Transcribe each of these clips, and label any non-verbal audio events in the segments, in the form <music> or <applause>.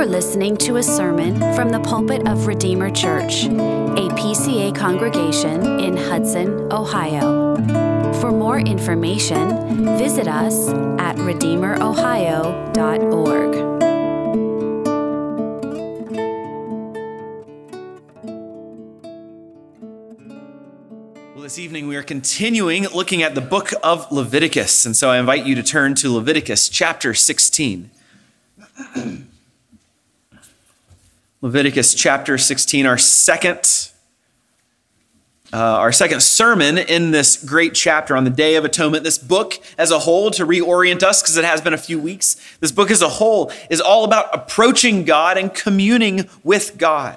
are listening to a sermon from the pulpit of Redeemer Church, a PCA congregation in Hudson, Ohio. For more information, visit us at redeemerohio.org. Well, this evening we are continuing looking at the book of Leviticus. And so I invite you to turn to Leviticus chapter 16. <clears throat> Leviticus chapter 16, our second, uh, our second sermon in this great chapter on the Day of Atonement. This book as a whole, to reorient us, because it has been a few weeks, this book as a whole is all about approaching God and communing with God.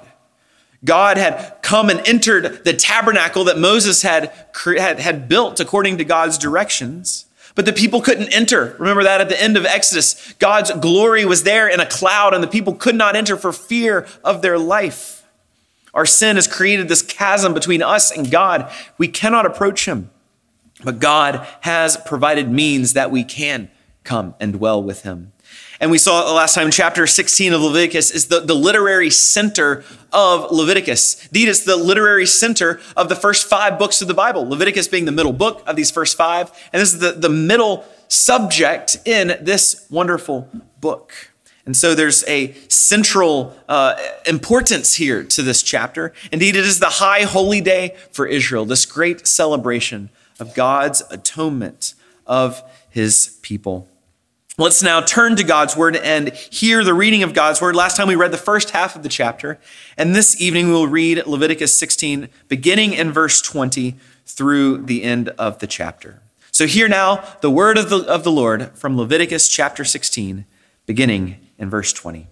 God had come and entered the tabernacle that Moses had, had, had built according to God's directions. But the people couldn't enter. Remember that at the end of Exodus. God's glory was there in a cloud, and the people could not enter for fear of their life. Our sin has created this chasm between us and God. We cannot approach Him. But God has provided means that we can come and dwell with Him. And we saw last time, chapter 16 of Leviticus is the, the literary center of Leviticus. Indeed, it's the literary center of the first five books of the Bible, Leviticus being the middle book of these first five. And this is the, the middle subject in this wonderful book. And so there's a central uh, importance here to this chapter. Indeed, it is the high holy day for Israel, this great celebration of God's atonement of his people. Let's now turn to God's word and hear the reading of God's word. Last time we read the first half of the chapter, and this evening we will read Leviticus 16, beginning in verse 20 through the end of the chapter. So hear now the word of the, of the Lord from Leviticus chapter 16, beginning in verse 20.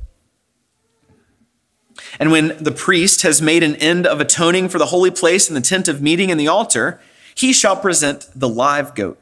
And when the priest has made an end of atoning for the holy place and the tent of meeting and the altar, he shall present the live goat.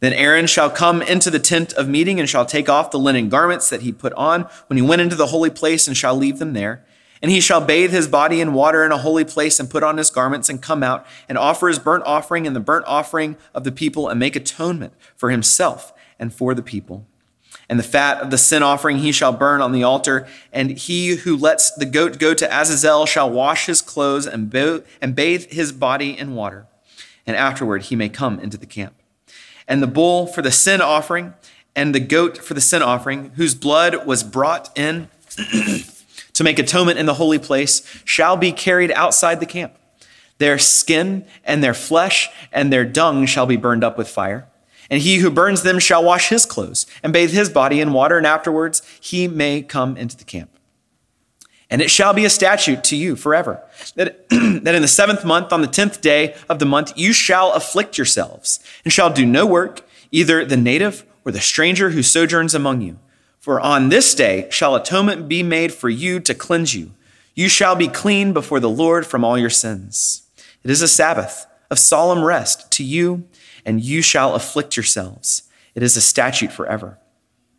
Then Aaron shall come into the tent of meeting and shall take off the linen garments that he put on when he went into the holy place and shall leave them there. And he shall bathe his body in water in a holy place and put on his garments and come out and offer his burnt offering and the burnt offering of the people and make atonement for himself and for the people. And the fat of the sin offering he shall burn on the altar. And he who lets the goat go to Azazel shall wash his clothes and bathe his body in water. And afterward he may come into the camp and the bull for the sin offering, and the goat for the sin offering, whose blood was brought in <clears throat> to make atonement in the holy place, shall be carried outside the camp. Their skin and their flesh and their dung shall be burned up with fire. And he who burns them shall wash his clothes and bathe his body in water, and afterwards he may come into the camp. And it shall be a statute to you forever that, <clears throat> that in the seventh month, on the tenth day of the month, you shall afflict yourselves and shall do no work, either the native or the stranger who sojourns among you. For on this day shall atonement be made for you to cleanse you. You shall be clean before the Lord from all your sins. It is a Sabbath of solemn rest to you, and you shall afflict yourselves. It is a statute forever.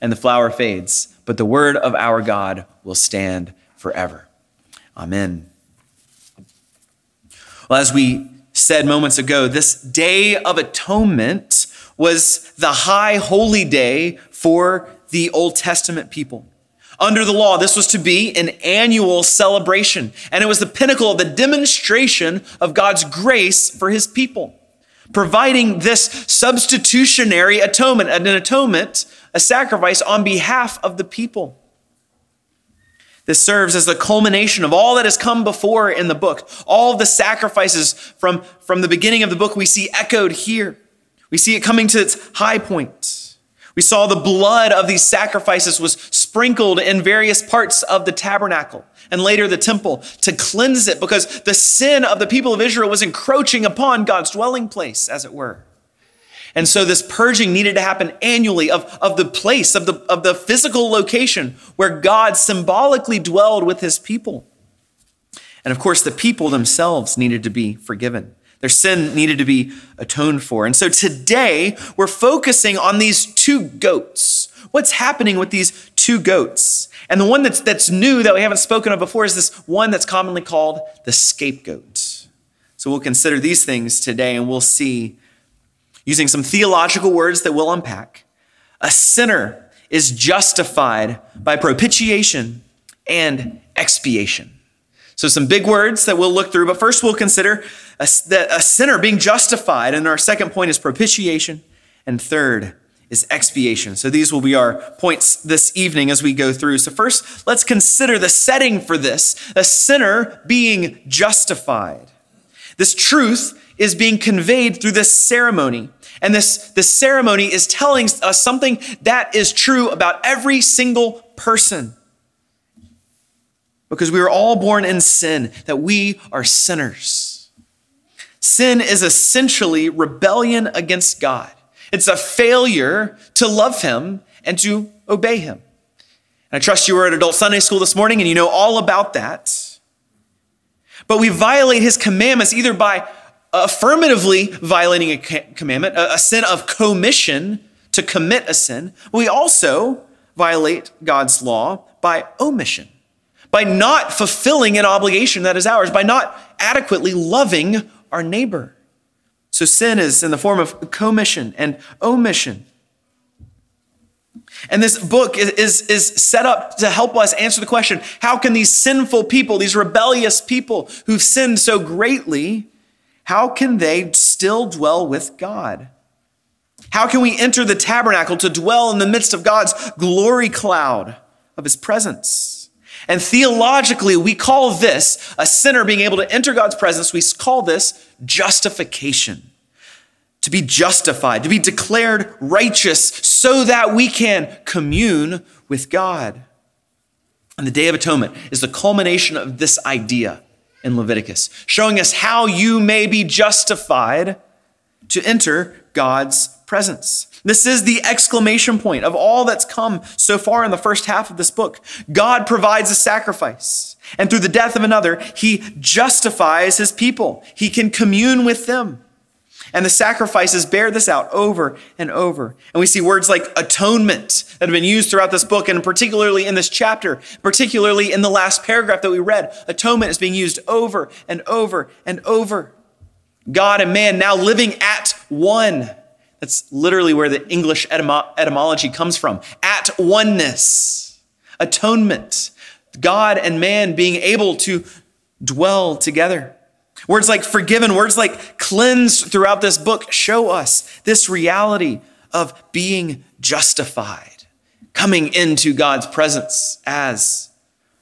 and the flower fades, but the word of our God will stand forever. Amen. Well, as we said moments ago, this day of atonement was the high holy day for the Old Testament people. Under the law, this was to be an annual celebration, and it was the pinnacle of the demonstration of God's grace for his people providing this substitutionary atonement, an atonement, a sacrifice on behalf of the people. This serves as the culmination of all that has come before in the book. All the sacrifices from, from the beginning of the book we see echoed here. We see it coming to its high point. We saw the blood of these sacrifices was sprinkled in various parts of the tabernacle and later the temple to cleanse it because the sin of the people of Israel was encroaching upon God's dwelling place, as it were. And so this purging needed to happen annually of, of the place, of the, of the physical location where God symbolically dwelled with his people. And of course, the people themselves needed to be forgiven. Their sin needed to be atoned for. And so today we're focusing on these two goats. What's happening with these two goats? And the one that's, that's new that we haven't spoken of before is this one that's commonly called the scapegoat. So we'll consider these things today and we'll see using some theological words that we'll unpack. A sinner is justified by propitiation and expiation. So, some big words that we'll look through, but first we'll consider a, a sinner being justified. And our second point is propitiation, and third is expiation. So, these will be our points this evening as we go through. So, first, let's consider the setting for this a sinner being justified. This truth is being conveyed through this ceremony. And this, this ceremony is telling us something that is true about every single person. Because we were all born in sin, that we are sinners. Sin is essentially rebellion against God. It's a failure to love Him and to obey Him. And I trust you were at Adult Sunday School this morning and you know all about that. But we violate His commandments either by affirmatively violating a commandment, a sin of commission to commit a sin. We also violate God's law by omission, by not fulfilling an obligation that is ours, by not adequately loving our neighbor. So sin is in the form of commission and omission. And this book is, is, is, set up to help us answer the question how can these sinful people, these rebellious people who've sinned so greatly, how can they still dwell with God? How can we enter the tabernacle to dwell in the midst of God's glory cloud of his presence? And theologically, we call this a sinner being able to enter God's presence. We call this justification. To be justified, to be declared righteous so that we can commune with God. And the Day of Atonement is the culmination of this idea in Leviticus, showing us how you may be justified to enter God's presence. This is the exclamation point of all that's come so far in the first half of this book. God provides a sacrifice, and through the death of another, he justifies his people. He can commune with them. And the sacrifices bear this out over and over. And we see words like atonement that have been used throughout this book, and particularly in this chapter, particularly in the last paragraph that we read. Atonement is being used over and over and over. God and man now living at one. That's literally where the English etymo- etymology comes from. At oneness. Atonement. God and man being able to dwell together. Words like forgiven, words like cleansed throughout this book show us this reality of being justified, coming into God's presence as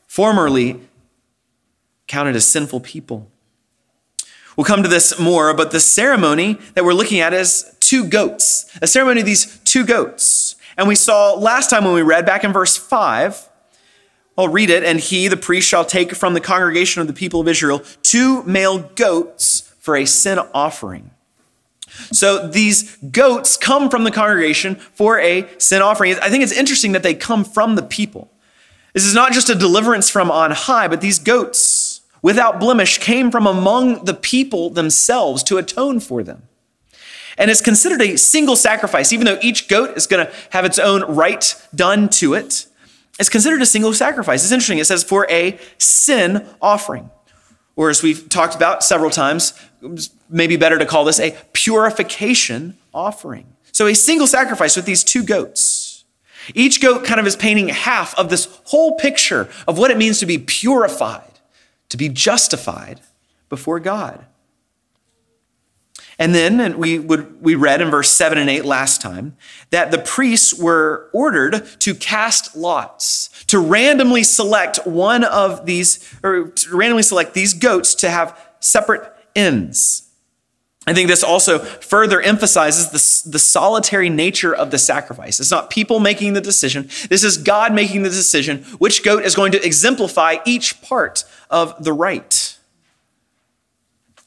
formerly counted as sinful people. We'll come to this more, but the ceremony that we're looking at is two goats, a ceremony of these two goats. And we saw last time when we read back in verse 5 I'll read it. And he, the priest, shall take from the congregation of the people of Israel two male goats for a sin offering. So these goats come from the congregation for a sin offering. I think it's interesting that they come from the people. This is not just a deliverance from on high, but these goats, without blemish, came from among the people themselves to atone for them. And it's considered a single sacrifice, even though each goat is going to have its own rite done to it. It's considered a single sacrifice. It's interesting. It says for a sin offering. Or as we've talked about several times, maybe better to call this a purification offering. So a single sacrifice with these two goats. Each goat kind of is painting half of this whole picture of what it means to be purified, to be justified before God. And then we would we read in verse 7 and 8 last time that the priests were ordered to cast lots, to randomly select one of these, or to randomly select these goats to have separate ends. I think this also further emphasizes the, the solitary nature of the sacrifice. It's not people making the decision. This is God making the decision which goat is going to exemplify each part of the rite.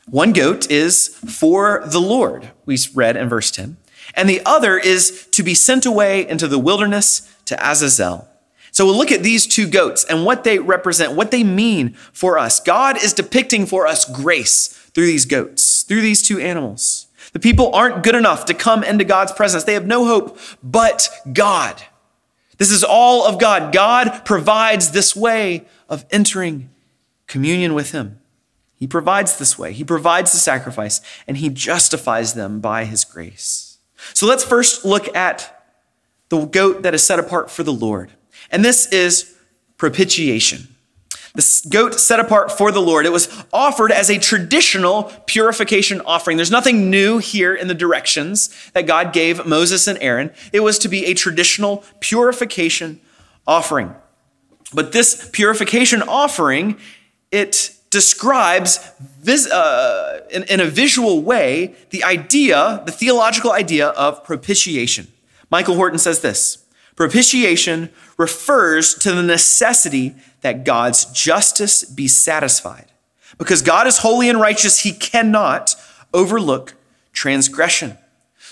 One goat is for the Lord, we read in verse 10, and the other is to be sent away into the wilderness to Azazel. So we'll look at these two goats and what they represent, what they mean for us. God is depicting for us grace through these goats, through these two animals. The people aren't good enough to come into God's presence. They have no hope but God. This is all of God. God provides this way of entering communion with Him. He provides this way. He provides the sacrifice and he justifies them by his grace. So let's first look at the goat that is set apart for the Lord. And this is propitiation. This goat set apart for the Lord. It was offered as a traditional purification offering. There's nothing new here in the directions that God gave Moses and Aaron. It was to be a traditional purification offering. But this purification offering, it describes vis- uh, in, in a visual way the idea, the theological idea of propitiation. Michael Horton says this propitiation refers to the necessity that God's justice be satisfied. Because God is holy and righteous, he cannot overlook transgression.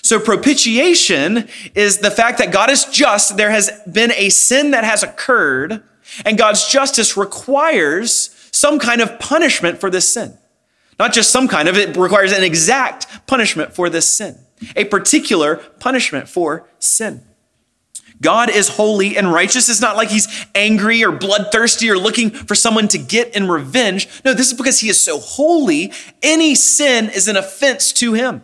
So propitiation is the fact that God is just. There has been a sin that has occurred, and God's justice requires some kind of punishment for this sin. Not just some kind of, it requires an exact punishment for this sin, a particular punishment for sin. God is holy and righteous. It's not like he's angry or bloodthirsty or looking for someone to get in revenge. No, this is because he is so holy. Any sin is an offense to him.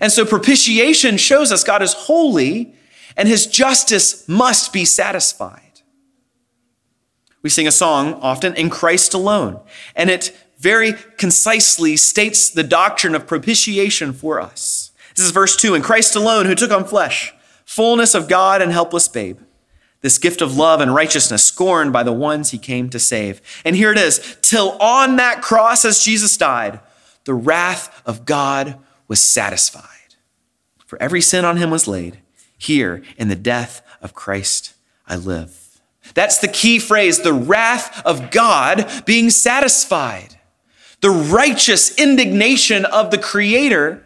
And so propitiation shows us God is holy and his justice must be satisfied. We sing a song often in Christ alone, and it very concisely states the doctrine of propitiation for us. This is verse 2 In Christ alone, who took on flesh, fullness of God and helpless babe, this gift of love and righteousness scorned by the ones he came to save. And here it is till on that cross as Jesus died, the wrath of God was satisfied. For every sin on him was laid. Here in the death of Christ I live. That's the key phrase the wrath of God being satisfied, the righteous indignation of the Creator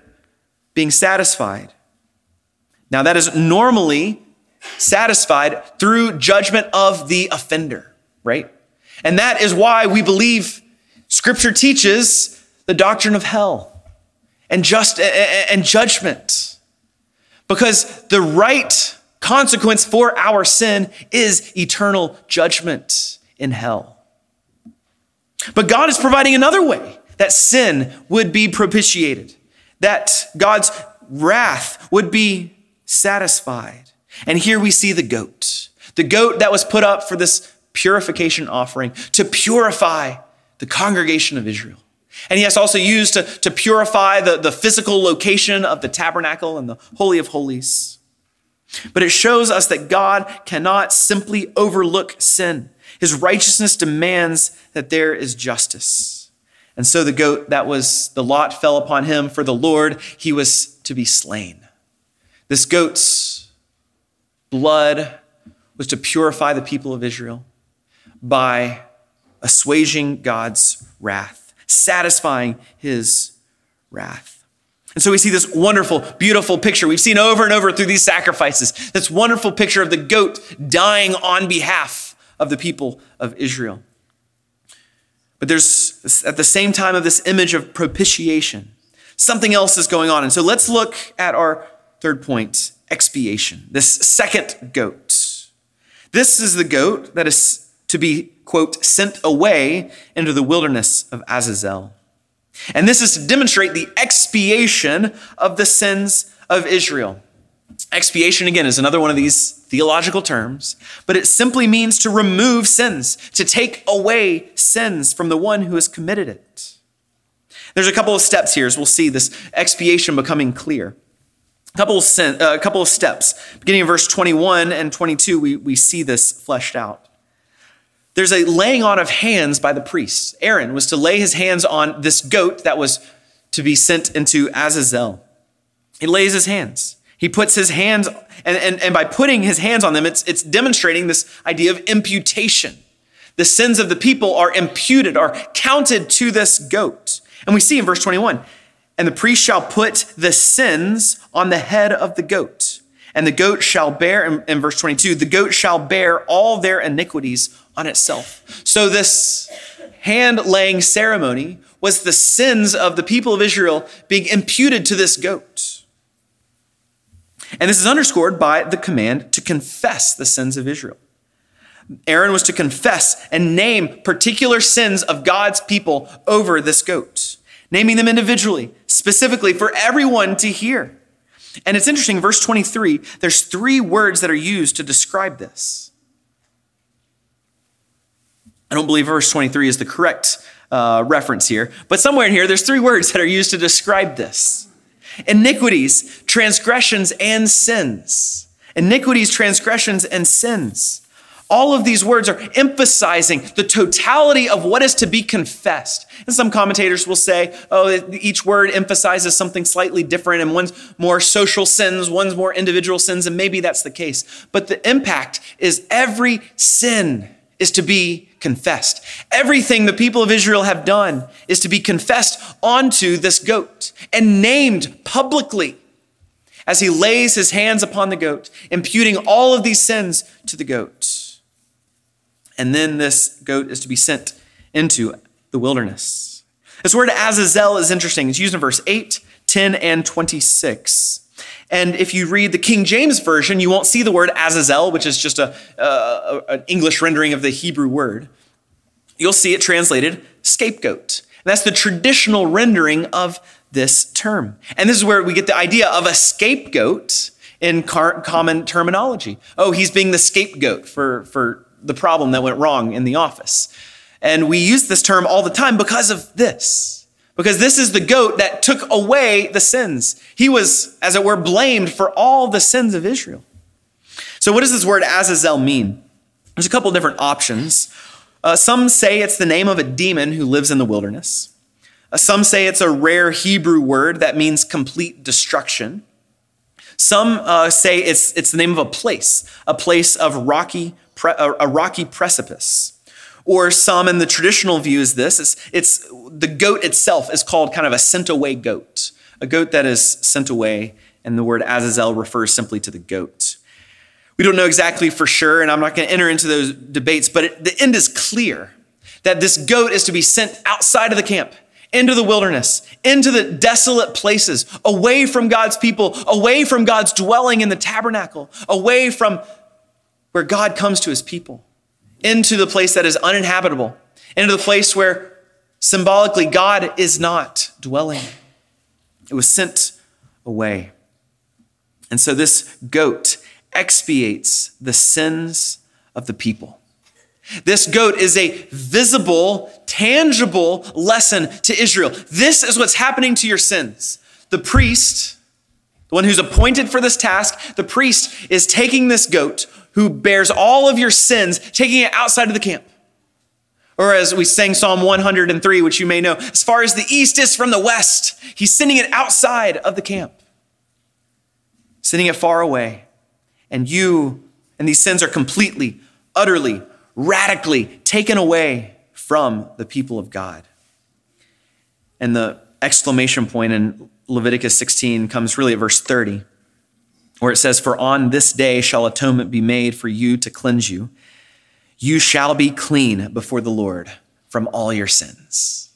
being satisfied. Now, that is normally satisfied through judgment of the offender, right? And that is why we believe Scripture teaches the doctrine of hell and just and judgment. Because the right consequence for our sin is eternal judgment in hell. But God is providing another way that sin would be propitiated, that God's wrath would be satisfied. And here we see the goat, the goat that was put up for this purification offering to purify the congregation of Israel. And he has also used to, to purify the, the physical location of the tabernacle and the Holy of Holies. But it shows us that God cannot simply overlook sin. His righteousness demands that there is justice. And so the goat that was the lot fell upon him for the Lord, he was to be slain. This goat's blood was to purify the people of Israel by assuaging God's wrath, satisfying his wrath. And so we see this wonderful, beautiful picture we've seen over and over through these sacrifices. This wonderful picture of the goat dying on behalf of the people of Israel. But there's, at the same time of this image of propitiation, something else is going on. And so let's look at our third point expiation, this second goat. This is the goat that is to be, quote, sent away into the wilderness of Azazel. And this is to demonstrate the expiation of the sins of Israel. Expiation, again, is another one of these theological terms, but it simply means to remove sins, to take away sins from the one who has committed it. There's a couple of steps here as we'll see this expiation becoming clear. A couple of, sen- uh, a couple of steps. Beginning in verse 21 and 22, we, we see this fleshed out. There's a laying on of hands by the priests. Aaron was to lay his hands on this goat that was to be sent into Azazel. He lays his hands. He puts his hands, and, and, and by putting his hands on them, it's, it's demonstrating this idea of imputation. The sins of the people are imputed, are counted to this goat. And we see in verse 21 and the priest shall put the sins on the head of the goat. And the goat shall bear, in, in verse 22, the goat shall bear all their iniquities on itself. So this hand laying ceremony was the sins of the people of Israel being imputed to this goat. And this is underscored by the command to confess the sins of Israel. Aaron was to confess and name particular sins of God's people over this goat, naming them individually, specifically for everyone to hear. And it's interesting, verse 23, there's three words that are used to describe this. I don't believe verse 23 is the correct uh, reference here, but somewhere in here, there's three words that are used to describe this iniquities, transgressions, and sins. Iniquities, transgressions, and sins. All of these words are emphasizing the totality of what is to be confessed. And some commentators will say, oh, each word emphasizes something slightly different, and one's more social sins, one's more individual sins, and maybe that's the case. But the impact is every sin is to be confessed. Everything the people of Israel have done is to be confessed onto this goat and named publicly as he lays his hands upon the goat, imputing all of these sins to the goat. And then this goat is to be sent into the wilderness. This word Azazel is interesting. It's used in verse 8, 10, and 26. And if you read the King James Version, you won't see the word Azazel, which is just a, an English rendering of the Hebrew word. You'll see it translated scapegoat. And that's the traditional rendering of this term. And this is where we get the idea of a scapegoat in car- common terminology. Oh, he's being the scapegoat for, for the problem that went wrong in the office. And we use this term all the time because of this. Because this is the goat that took away the sins. He was, as it were, blamed for all the sins of Israel. So, what does this word Azazel mean? There's a couple different options. Uh, some say it's the name of a demon who lives in the wilderness. Uh, some say it's a rare Hebrew word that means complete destruction. Some uh, say it's, it's the name of a place, a place of rocky pre- a, rocky precipice. Or some in the traditional view is this it's, it's the goat itself is called kind of a sent away goat, a goat that is sent away, and the word Azazel refers simply to the goat. We don't know exactly for sure, and I'm not going to enter into those debates, but it, the end is clear that this goat is to be sent outside of the camp, into the wilderness, into the desolate places, away from God's people, away from God's dwelling in the tabernacle, away from where God comes to his people, into the place that is uninhabitable, into the place where symbolically God is not dwelling. It was sent away. And so this goat expiates the sins of the people. This goat is a visible, tangible lesson to Israel. This is what's happening to your sins. The priest, the one who's appointed for this task, the priest is taking this goat, who bears all of your sins, taking it outside of the camp. Or as we sang Psalm 103, which you may know, as far as the east is from the west, he's sending it outside of the camp, sending it far away. And you and these sins are completely, utterly, radically taken away from the people of God. And the exclamation point in Leviticus 16 comes really at verse 30 where it says, For on this day shall atonement be made for you to cleanse you. You shall be clean before the Lord from all your sins.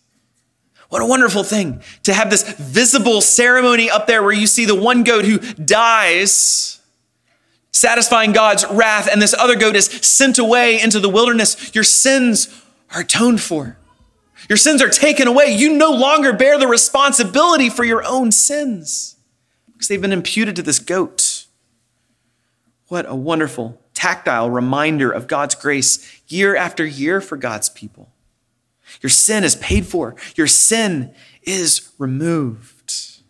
What a wonderful thing to have this visible ceremony up there where you see the one goat who dies, satisfying God's wrath, and this other goat is sent away into the wilderness. Your sins are atoned for. Your sins are taken away. You no longer bear the responsibility for your own sins because they've been imputed to this goat. What a wonderful, tactile reminder of God's grace year after year for God's people. Your sin is paid for. Your sin is removed.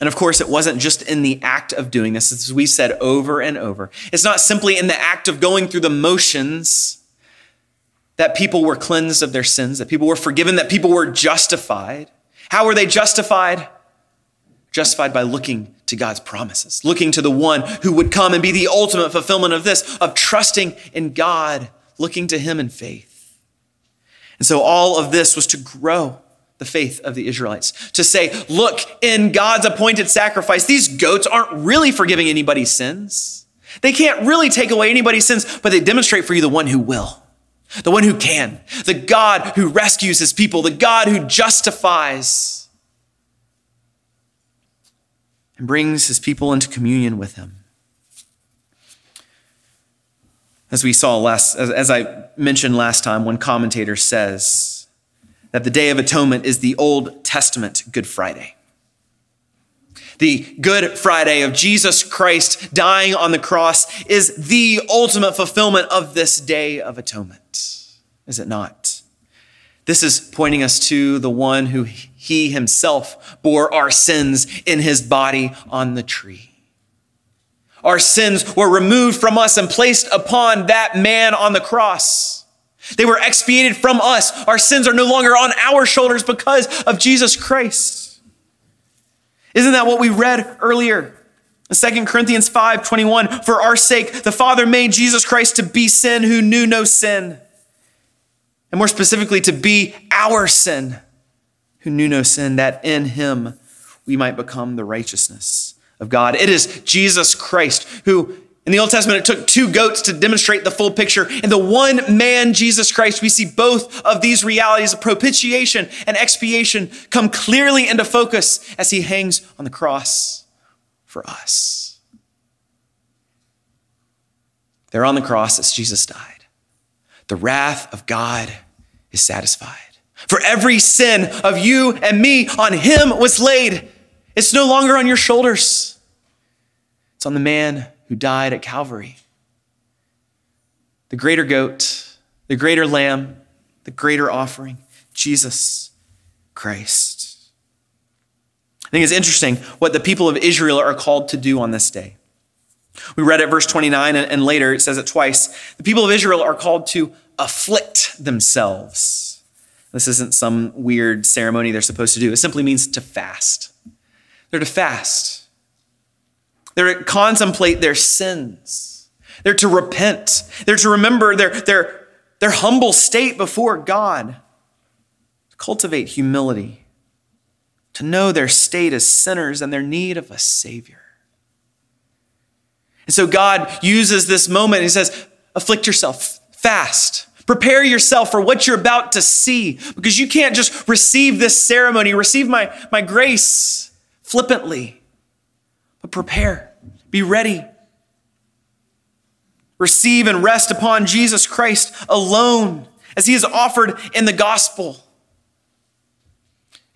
And of course, it wasn't just in the act of doing this, as we said over and over. It's not simply in the act of going through the motions that people were cleansed of their sins, that people were forgiven, that people were justified. How were they justified? Justified by looking to God's promises, looking to the one who would come and be the ultimate fulfillment of this, of trusting in God, looking to Him in faith. And so all of this was to grow the faith of the Israelites. To say, look, in God's appointed sacrifice, these goats aren't really forgiving anybody's sins. They can't really take away anybody's sins, but they demonstrate for you the one who will, the one who can, the God who rescues his people, the God who justifies and brings his people into communion with him. As we saw last, as, I mentioned last time, one commentator says, that the Day of Atonement is the Old Testament Good Friday. The Good Friday of Jesus Christ dying on the cross is the ultimate fulfillment of this Day of Atonement, is it not? This is pointing us to the one who he himself bore our sins in his body on the tree. Our sins were removed from us and placed upon that man on the cross. They were expiated from us. Our sins are no longer on our shoulders because of Jesus Christ. Isn't that what we read earlier? In 2 Corinthians 5 21, for our sake, the Father made Jesus Christ to be sin who knew no sin. And more specifically, to be our sin who knew no sin, that in him we might become the righteousness of God. It is Jesus Christ who in the Old Testament, it took two goats to demonstrate the full picture. In the one man, Jesus Christ, we see both of these realities of propitiation and expiation come clearly into focus as he hangs on the cross for us. There on the cross as Jesus died. The wrath of God is satisfied. For every sin of you and me on him was laid. It's no longer on your shoulders. It's on the man who died at Calvary. The greater goat, the greater lamb, the greater offering, Jesus Christ. I think it's interesting what the people of Israel are called to do on this day. We read it verse 29 and later it says it twice. The people of Israel are called to afflict themselves. This isn't some weird ceremony they're supposed to do. It simply means to fast. They're to fast. They're to contemplate their sins. They're to repent. They're to remember their, their, their humble state before God. Cultivate humility. To know their state as sinners and their need of a Savior. And so God uses this moment. He says, afflict yourself, fast. Prepare yourself for what you're about to see because you can't just receive this ceremony, receive my, my grace flippantly. But prepare, be ready. Receive and rest upon Jesus Christ alone as he is offered in the gospel.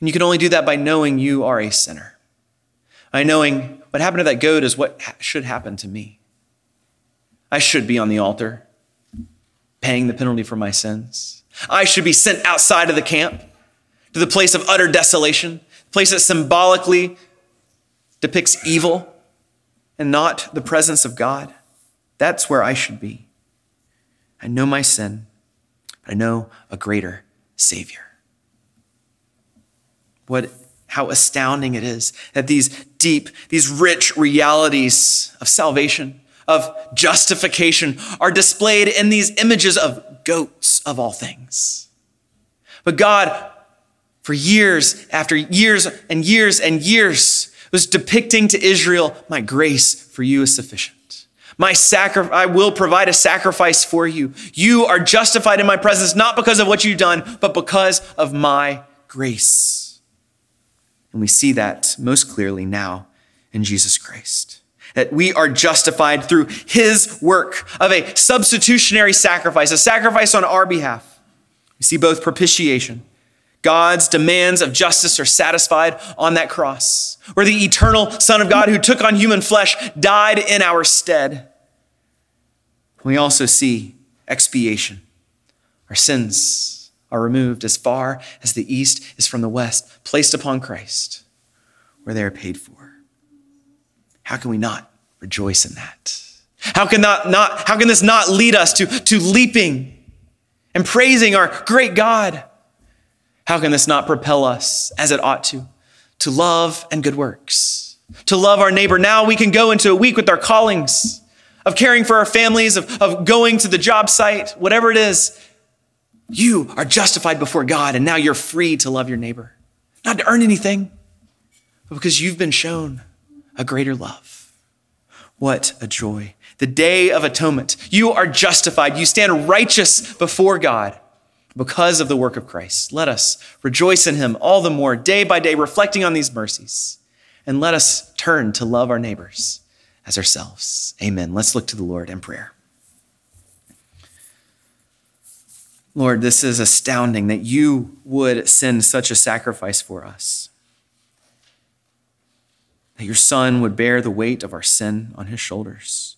And you can only do that by knowing you are a sinner. By knowing what happened to that goat is what should happen to me. I should be on the altar, paying the penalty for my sins. I should be sent outside of the camp to the place of utter desolation, the place that symbolically depicts evil and not the presence of God, that's where I should be. I know my sin, but I know a greater Savior. What, how astounding it is that these deep, these rich realities of salvation, of justification, are displayed in these images of goats of all things. But God, for years after years and years and years, was depicting to Israel, my grace for you is sufficient. My sacri- I will provide a sacrifice for you. You are justified in my presence, not because of what you've done, but because of my grace. And we see that most clearly now in Jesus Christ. That we are justified through his work of a substitutionary sacrifice, a sacrifice on our behalf. We see both propitiation God's demands of justice are satisfied on that cross, where the eternal Son of God who took on human flesh died in our stead. We also see expiation. Our sins are removed as far as the east is from the west, placed upon Christ, where they are paid for. How can we not rejoice in that? How can, not, not, how can this not lead us to, to leaping and praising our great God? How can this not propel us, as it ought to, to love and good works? To love our neighbor. Now we can go into a week with our callings of caring for our families, of, of going to the job site, whatever it is. You are justified before God, and now you're free to love your neighbor. Not to earn anything, but because you've been shown a greater love. What a joy. The day of atonement. You are justified. You stand righteous before God because of the work of Christ. Let us rejoice in him all the more, day by day, reflecting on these mercies. And let us turn to love our neighbors as ourselves. Amen. Let's look to the Lord in prayer. Lord, this is astounding that you would send such a sacrifice for us. That your Son would bear the weight of our sin on his shoulders.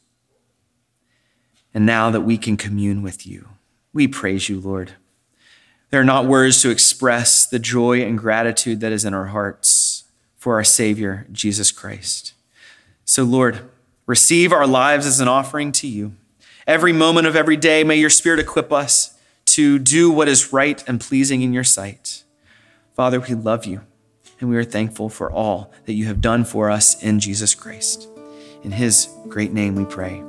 And now that we can commune with you, we praise you, Lord. There are not words to express the joy and gratitude that is in our hearts for our Savior, Jesus Christ. So, Lord, receive our lives as an offering to you. Every moment of every day, may your Spirit equip us to do what is right and pleasing in your sight. Father, we love you and we are thankful for all that you have done for us in Jesus Christ. In his great name we pray.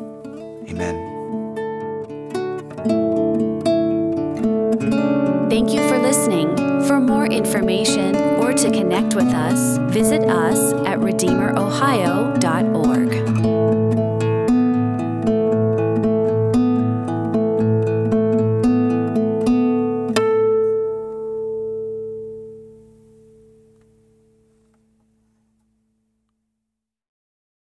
Amen. Thank you for listening. For more information or to connect with us, visit us at redeemerohio.org.